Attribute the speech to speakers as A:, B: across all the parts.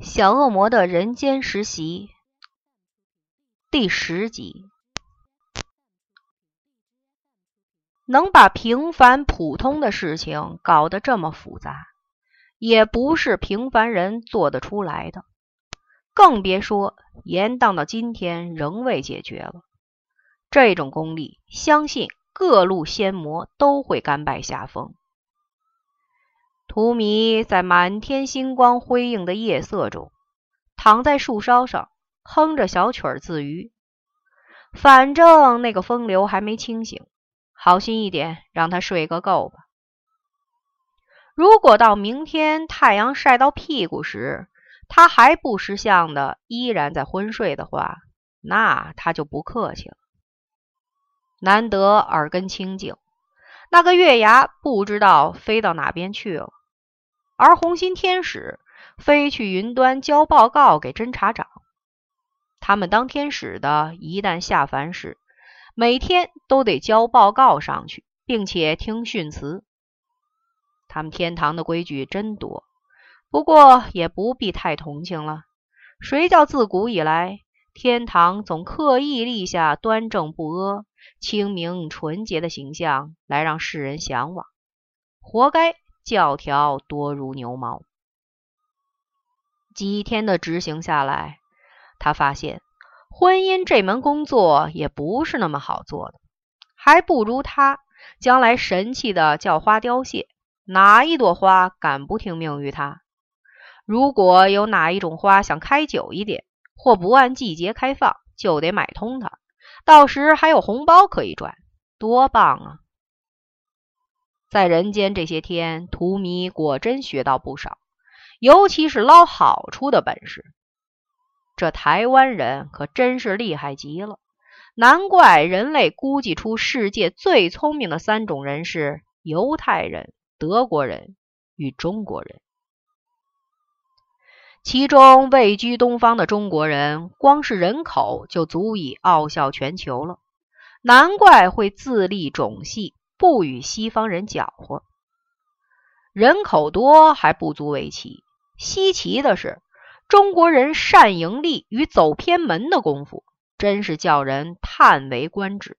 A: 小恶魔的人间实习第十集，能把平凡普通的事情搞得这么复杂，也不是平凡人做得出来的。更别说延宕到今天仍未解决了。这种功力，相信各路仙魔都会甘拜下风。荼蘼在满天星光辉映的夜色中，躺在树梢上，哼着小曲儿自娱。反正那个风流还没清醒，好心一点，让他睡个够吧。如果到明天太阳晒到屁股时，他还不识相的依然在昏睡的话，那他就不客气了。难得耳根清净，那个月牙不知道飞到哪边去了，而红心天使飞去云端交报告给侦察长。他们当天使的，一旦下凡时，每天都得交报告上去，并且听训词。他们天堂的规矩真多。不过也不必太同情了。谁叫自古以来天堂总刻意立下端正不阿、清明纯洁的形象来让世人向往？活该教条多如牛毛。几天的执行下来，他发现婚姻这门工作也不是那么好做的，还不如他将来神气的叫花凋谢。哪一朵花敢不听命于他？如果有哪一种花想开久一点，或不按季节开放，就得买通它。到时还有红包可以赚，多棒啊！在人间这些天，荼蘼果真学到不少，尤其是捞好处的本事。这台湾人可真是厉害极了，难怪人类估计出世界最聪明的三种人是犹太人、德国人与中国人。其中位居东方的中国人，光是人口就足以傲笑全球了。难怪会自立种系，不与西方人搅和。人口多还不足为奇，稀奇的是，中国人善盈利与走偏门的功夫，真是叫人叹为观止。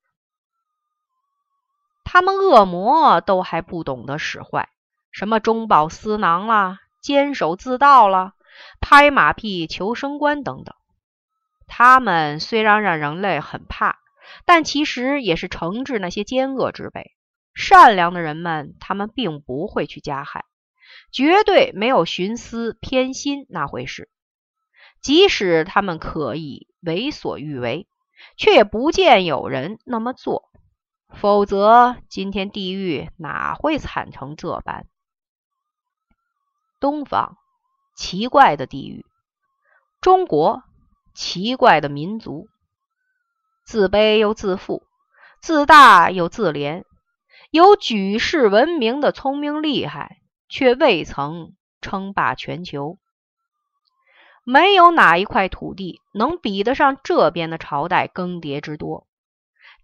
A: 他们恶魔都还不懂得使坏，什么中饱私囊啦，坚守自盗啦。拍马屁、求升官等等，他们虽然让人类很怕，但其实也是惩治那些奸恶之辈。善良的人们，他们并不会去加害，绝对没有徇私偏心那回事。即使他们可以为所欲为，却也不见有人那么做。否则，今天地狱哪会惨成这般？东方。奇怪的地域，中国奇怪的民族，自卑又自负，自大又自怜，有举世闻名的聪明厉害，却未曾称霸全球。没有哪一块土地能比得上这边的朝代更迭之多，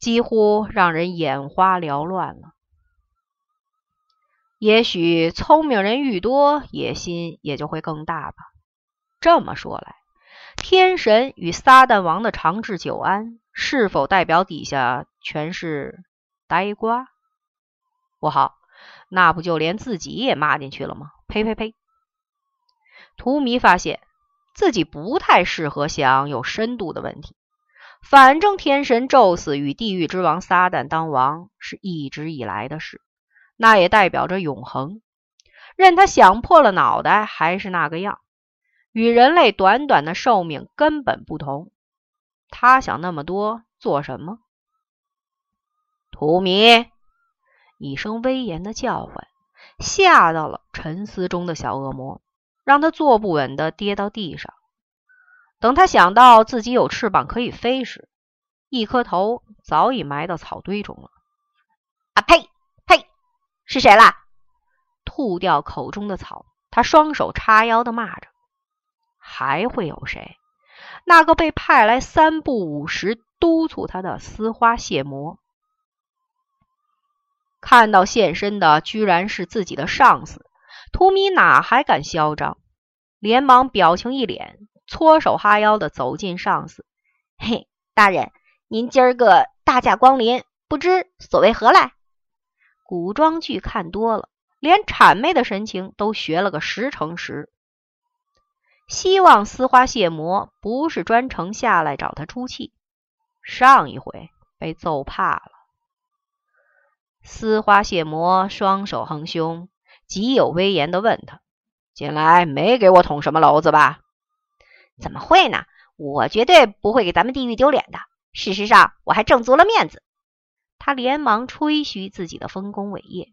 A: 几乎让人眼花缭乱了。也许聪明人愈多，野心也就会更大吧。这么说来，天神与撒旦王的长治久安，是否代表底下全是呆瓜？不好，那不就连自己也骂进去了吗？呸呸呸！荼蘼发现自己不太适合想有深度的问题。反正天神宙斯与地狱之王撒旦当王是一直以来的事。那也代表着永恒，任他想破了脑袋还是那个样，与人类短短的寿命根本不同。他想那么多做什么？荼蘼一声威严的叫唤，吓到了沉思中的小恶魔，让他坐不稳的跌到地上。等他想到自己有翅膀可以飞时，一颗头早已埋到草堆中了。
B: 啊呸！呸是谁啦？
A: 吐掉口中的草，他双手叉腰的骂着：“还会有谁？那个被派来三不五时督促他的丝花蟹魔，看到现身的居然是自己的上司，图米哪还敢嚣张？连忙表情一脸，搓手哈腰的走进上司。
B: 嘿，大人，您今儿个大驾光临，不知所谓何来？
A: 古装剧看多了，连谄媚的神情都学了个十成十。希望丝花谢魔不是专程下来找他出气，上一回被揍怕了。丝花谢魔双手横胸，极有威严的问他：“进来没给我捅什么娄子吧？”“
B: 怎么会呢？我绝对不会给咱们地狱丢脸的。事实上，我还挣足了面子。”
A: 他连忙吹嘘自己的丰功伟业。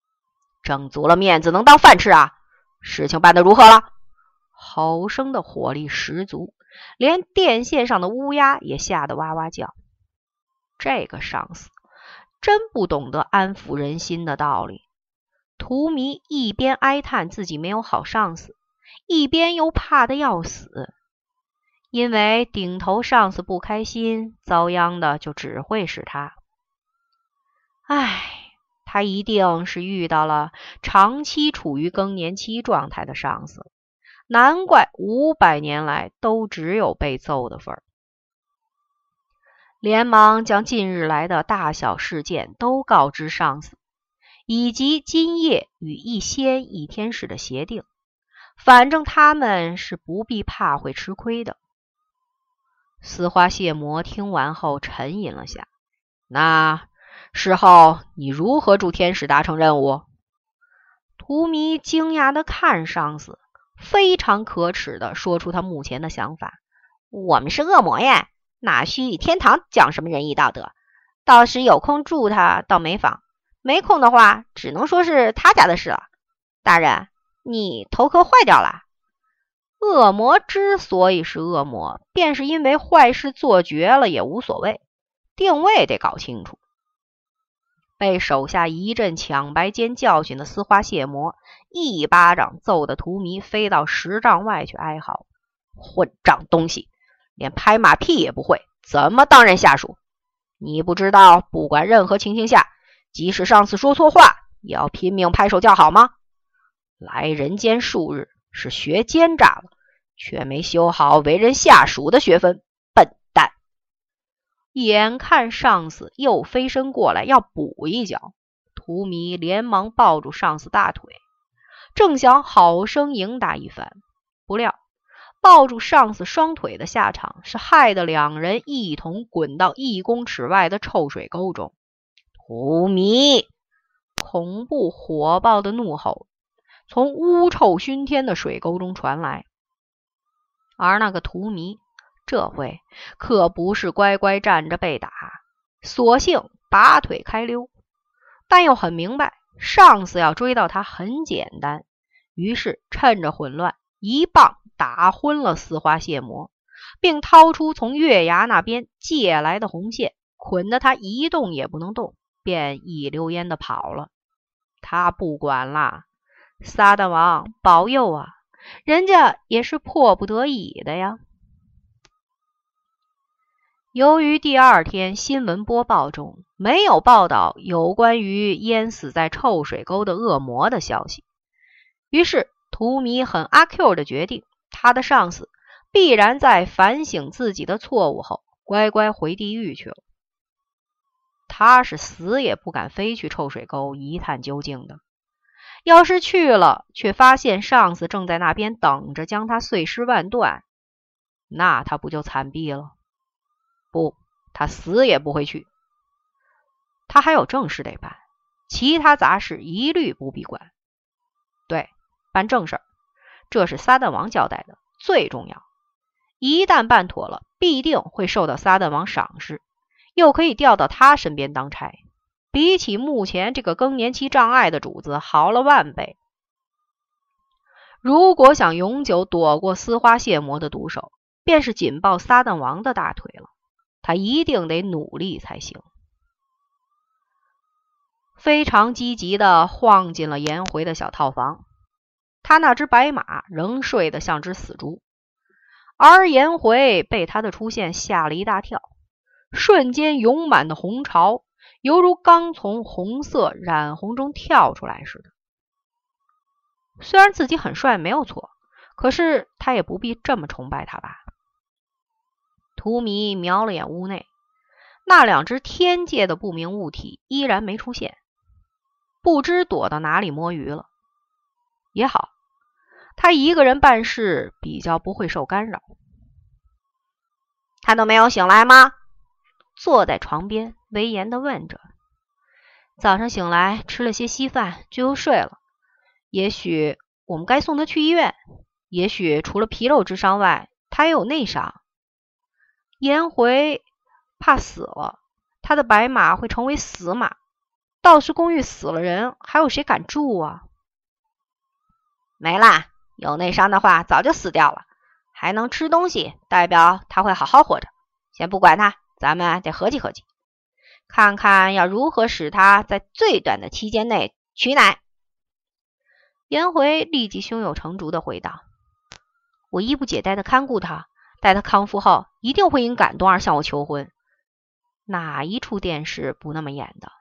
A: “挣足了面子能当饭吃啊？事情办得如何了？”吼声的火力十足，连电线上的乌鸦也吓得哇哇叫。这个上司。真不懂得安抚人心的道理。荼蘼一边哀叹自己没有好上司，一边又怕的要死，因为顶头上司不开心，遭殃的就只会是他。唉，他一定是遇到了长期处于更年期状态的上司，难怪五百年来都只有被揍的份儿。连忙将近日来的大小事件都告知上司，以及今夜与一仙一天使的协定。反正他们是不必怕会吃亏的。丝花谢魔听完后沉吟了下：“那事后你如何助天使达成任务？”荼蘼惊讶的看上司，非常可耻的说出他目前的想法：“
B: 我们是恶魔呀。”哪需与天堂讲什么仁义道德？到时有空住他倒没妨，没空的话，只能说是他家的事了。大人，你头壳坏掉了？
A: 恶魔之所以是恶魔，便是因为坏事做绝了也无所谓，定位得搞清楚。被手下一阵抢白尖教训的丝花蟹魔，一巴掌揍得荼蘼飞到十丈外去哀嚎：“混账东西！”连拍马屁也不会，怎么当人下属？你不知道，不管任何情形下，即使上司说错话，也要拼命拍手叫好吗？来人间数日，是学奸诈了，却没修好为人下属的学分，笨蛋！眼看上司又飞身过来要补一脚，荼蘼连忙抱住上司大腿，正想好生迎打一番，不料。抱住上司双腿的下场是害得两人一同滚到一公尺外的臭水沟中。荼蘼，恐怖火爆的怒吼从污臭熏天的水沟中传来，而那个荼蘼这回可不是乖乖站着被打，索性拔腿开溜，但又很明白上司要追到他很简单，于是趁着混乱一棒。打昏了丝花蟹魔，并掏出从月牙那边借来的红线，捆得他一动也不能动，便一溜烟的跑了。他不管啦，撒旦王保佑啊！人家也是迫不得已的呀。由于第二天新闻播报中没有报道有关于淹死在臭水沟的恶魔的消息，于是图米很阿 Q 的决定。他的上司必然在反省自己的错误后，乖乖回地狱去了。他是死也不敢飞去臭水沟一探究竟的。要是去了，却发现上司正在那边等着将他碎尸万段，那他不就惨毙了？不，他死也不会去。他还有正事得办，其他杂事一律不必管。对，办正事儿。这是撒旦王交代的，最重要。一旦办妥了，必定会受到撒旦王赏识，又可以调到他身边当差，比起目前这个更年期障碍的主子好了万倍。如果想永久躲过丝花蟹魔的毒手，便是紧抱撒旦王的大腿了。他一定得努力才行。非常积极的晃进了颜回的小套房。他那只白马仍睡得像只死猪，而颜回被他的出现吓了一大跳，瞬间涌满的红潮犹如刚从红色染红中跳出来似的。虽然自己很帅没有错，可是他也不必这么崇拜他吧？荼蘼瞄了眼屋内，那两只天界的不明物体依然没出现，不知躲到哪里摸鱼了。也好，他一个人办事比较不会受干扰。
B: 他都没有醒来吗？
A: 坐在床边，威严的问着。早上醒来吃了些稀饭，就又睡了。也许我们该送他去医院。也许除了皮肉之伤外，他也有内伤。颜回怕死了，他的白马会成为死马。道士公寓死了人，还有谁敢住啊？
B: 没啦，有内伤的话早就死掉了，还能吃东西，代表他会好好活着。先不管他，咱们得合计合计。看看要如何使他在最短的期间内取奶。
A: 颜回立即胸有成竹的回答：“我衣不解带的看顾他，待他康复后，一定会因感动而向我求婚。哪一处电视不那么演的？”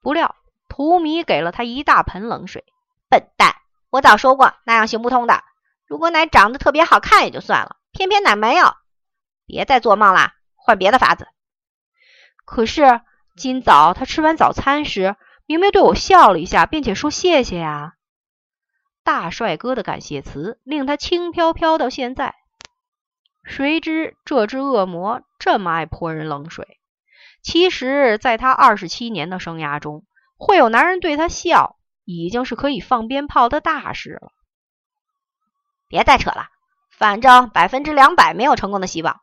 A: 不料荼蘼给了他一大盆冷水：“
B: 笨蛋，我早说过那样行不通的。如果奶长得特别好看也就算了，偏偏奶没有。别再做梦了，换别的法子。”
A: 可是今早他吃完早餐时，明明对我笑了一下，并且说谢谢呀。大帅哥的感谢词令他轻飘飘到现在。谁知这只恶魔这么爱泼人冷水。其实，在他二十七年的生涯中，会有男人对他笑，已经是可以放鞭炮的大事了。
B: 别再扯了，反正百分之两百没有成功的希望。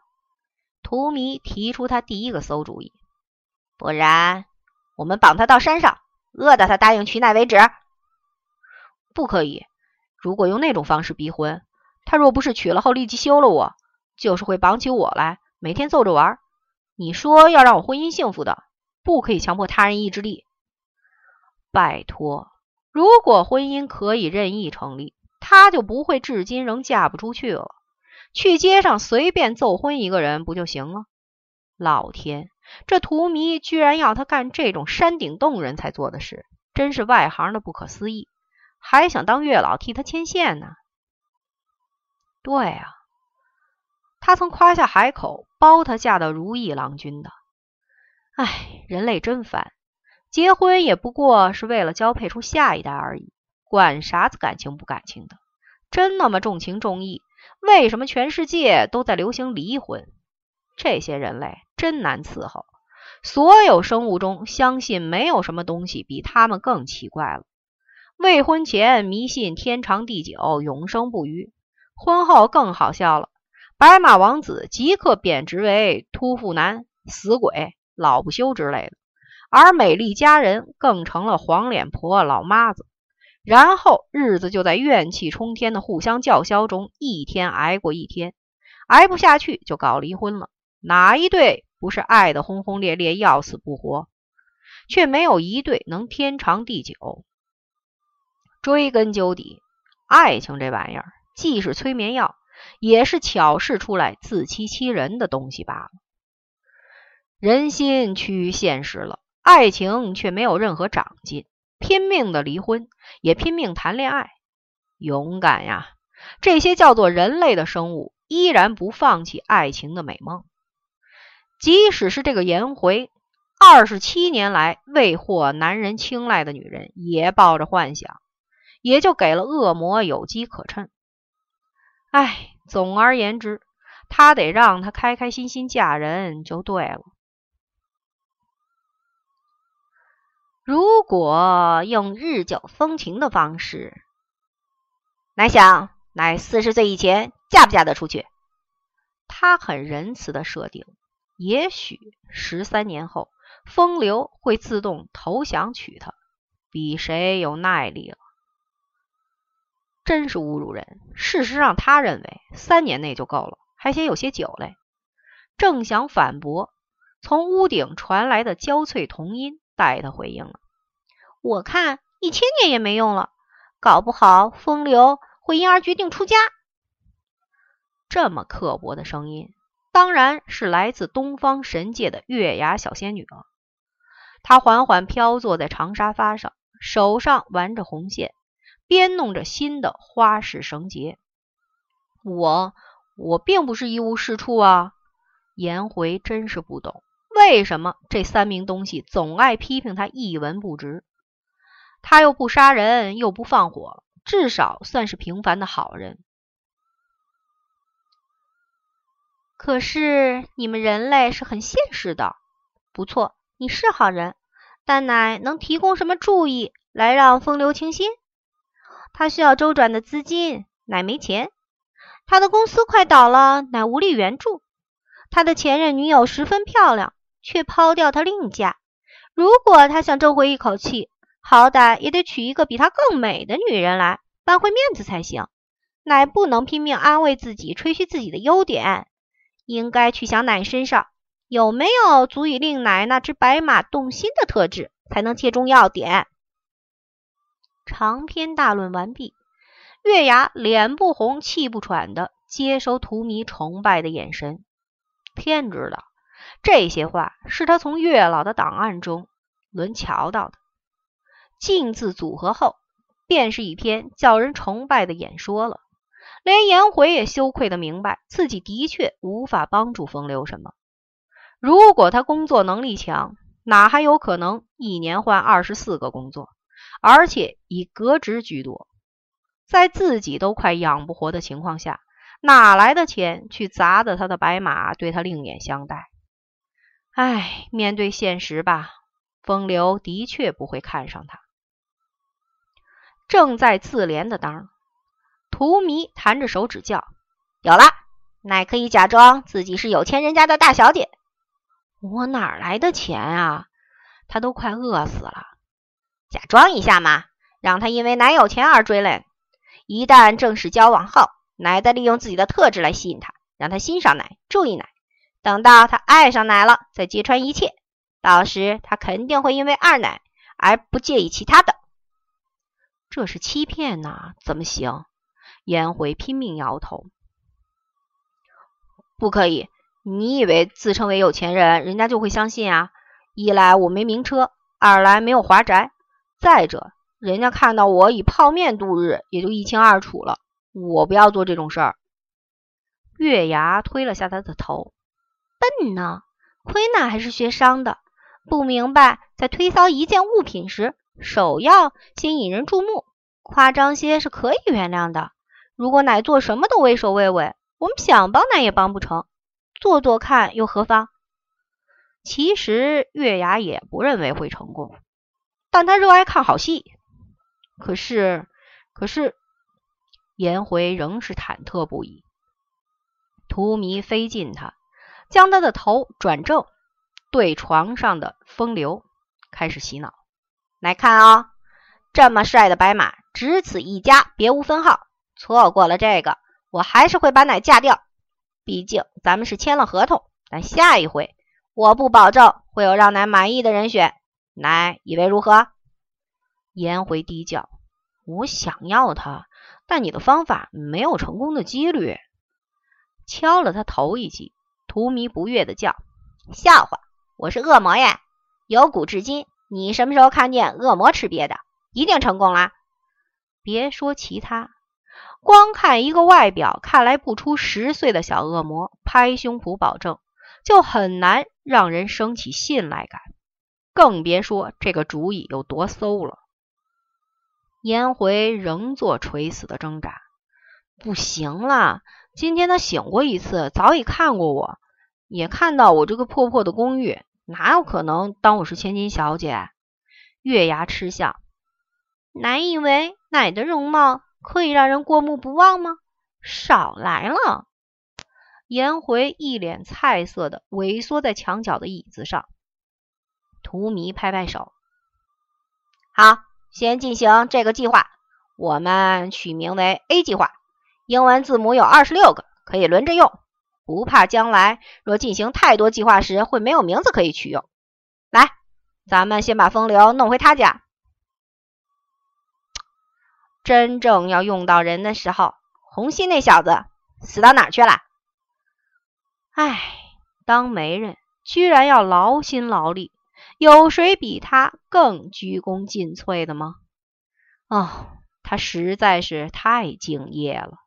A: 荼蘼提出他第一个馊主意。
B: 不然，我们绑他到山上，饿到他答应取奶为止。
A: 不可以。如果用那种方式逼婚，他若不是娶了后立即休了我，就是会绑起我来，每天揍着玩。你说要让我婚姻幸福的，不可以强迫他人意志力。拜托，如果婚姻可以任意成立，她就不会至今仍嫁不出去了。去街上随便奏婚一个人不就行了？老天！这荼蘼居然要他干这种山顶洞人才做的事，真是外行的不可思议。还想当月老替他牵线呢？对啊，他曾夸下海口包她嫁到如意郎君的。唉，人类真烦，结婚也不过是为了交配出下一代而已，管啥子感情不感情的？真那么重情重义？为什么全世界都在流行离婚？这些人类真难伺候。所有生物中，相信没有什么东西比他们更奇怪了。未婚前迷信天长地久、永生不渝，婚后更好笑了。白马王子即刻贬值为秃腹男、死鬼、老不休之类的，而美丽佳人更成了黄脸婆、老妈子。然后日子就在怨气冲天的互相叫嚣中，一天挨过一天，挨不下去就搞离婚了。哪一对不是爱的轰轰烈烈、要死不活？却没有一对能天长地久。追根究底，爱情这玩意儿既是催眠药，也是巧试出来自欺欺人的东西罢了。人心趋于现实了，爱情却没有任何长进，拼命的离婚，也拼命谈恋爱，勇敢呀！这些叫做人类的生物，依然不放弃爱情的美梦。即使是这个颜回，二十七年来未获男人青睐的女人，也抱着幻想，也就给了恶魔有机可乘。哎，总而言之，他得让她开开心心嫁人就对了。如果用日久风情的方式，
B: 乃想乃四十岁以前嫁不嫁得出去？
A: 他很仁慈的设定。也许十三年后，风流会自动投降娶她，比谁有耐力了？真是侮辱人！事实上，他认为三年内就够了，还嫌有些久嘞。正想反驳，从屋顶传来的娇脆童音带他回应了：“
B: 我看一千年也没用了，搞不好风流会因而决定出家。”
A: 这么刻薄的声音。当然是来自东方神界的月牙小仙女了。她缓缓飘坐在长沙发上，手上玩着红线，编弄着新的花式绳结，我我并不是一无是处啊。颜回真是不懂，为什么这三名东西总爱批评他一文不值？他又不杀人，又不放火，至少算是平凡的好人。
B: 可是你们人类是很现实的。不错，你是好人，但乃能提供什么注意来让风流清心？他需要周转的资金，乃没钱；他的公司快倒了，乃无力援助。他的前任女友十分漂亮，却抛掉他另嫁。如果他想争回一口气，好歹也得娶一个比他更美的女人来扳回面子才行。乃不能拼命安慰自己，吹嘘自己的优点，应该去想奶身上有没有足以令奶那只白马动心的特质，才能切中要点。长篇大论完毕，月牙脸不红气不喘的接收荼蘼崇拜的眼神。天知道，这些话是他从月老的档案中轮瞧到的。镜字组合后，便是一篇叫人崇拜的演说了。连颜回也羞愧的明白，自己的确无法帮助风流什么。如果他工作能力强，哪还有可能一年换二十四个工作，而且以革职居多？在自己都快养不活的情况下。哪来的钱去砸的他的白马，对他另眼相待？唉，面对现实吧，风流的确不会看上他。正在自怜的当，荼蘼弹着手指叫：“有了，乃可以假装自己是有钱人家的大小姐。”我哪来的钱啊？他都快饿死了，假装一下嘛，让他因为奶有钱而追来。一旦正式交往后。奶再利用自己的特质来吸引他，让他欣赏奶，注意奶。等到他爱上奶了，再揭穿一切。到时他肯定会因为二奶而不介意其他的。这是欺骗呐，怎么行？颜回拼命摇头，不可以。你以为自称为有钱人，人家就会相信啊？一来我没名车，二来没有华宅，再者，人家看到我以泡面度日，也就一清二楚了。我不要做这种事儿。月牙推了下他的头，笨呢，亏那还是学商的，不明白在推销一件物品时，首要先引人注目。夸张些是可以原谅的。如果奶做什么都畏首畏尾，我们想帮奶也帮不成。做做看又何妨？其实月牙也不认为会成功，但他热爱看好戏。可是，可是。颜回仍是忐忑不已。荼蘼飞近他，将他的头转正，对床上的风流开始洗脑：“来看啊，这么帅的白马，只此一家，别无分号。错过了这个，我还是会把奶嫁掉。毕竟咱们是签了合同。但下一回，我不保证会有让奶满意的人选。奶以为如何？”颜回低叫：“我想要他。”但你的方法没有成功的几率。敲了他头一记，荼蘼不悦的叫：“笑话！我是恶魔呀！由古至今，你什么时候看见恶魔吃瘪的？一定成功啦！别说其他，光看一个外表看来不出十岁的小恶魔拍胸脯保证，就很难让人生起信赖感，更别说这个主意有多馊了。”颜回仍做垂死的挣扎，不行了。今天他醒过一次，早已看过我，也看到我这个破破的公寓，哪有可能当我是千金小姐？月牙嗤笑，难以为奶的容貌可以让人过目不忘吗？少来了！颜回一脸菜色的萎缩在墙角的椅子上。荼蘼拍拍手，好。先进行这个计划，我们取名为 A 计划。英文字母有二十六个，可以轮着用，不怕将来若进行太多计划时会没有名字可以取用。来，咱们先把风流弄回他家。真正要用到人的时候，红心那小子死到哪去了？唉，当媒人居然要劳心劳力。有谁比他更鞠躬尽瘁的吗？哦，他实在是太敬业了。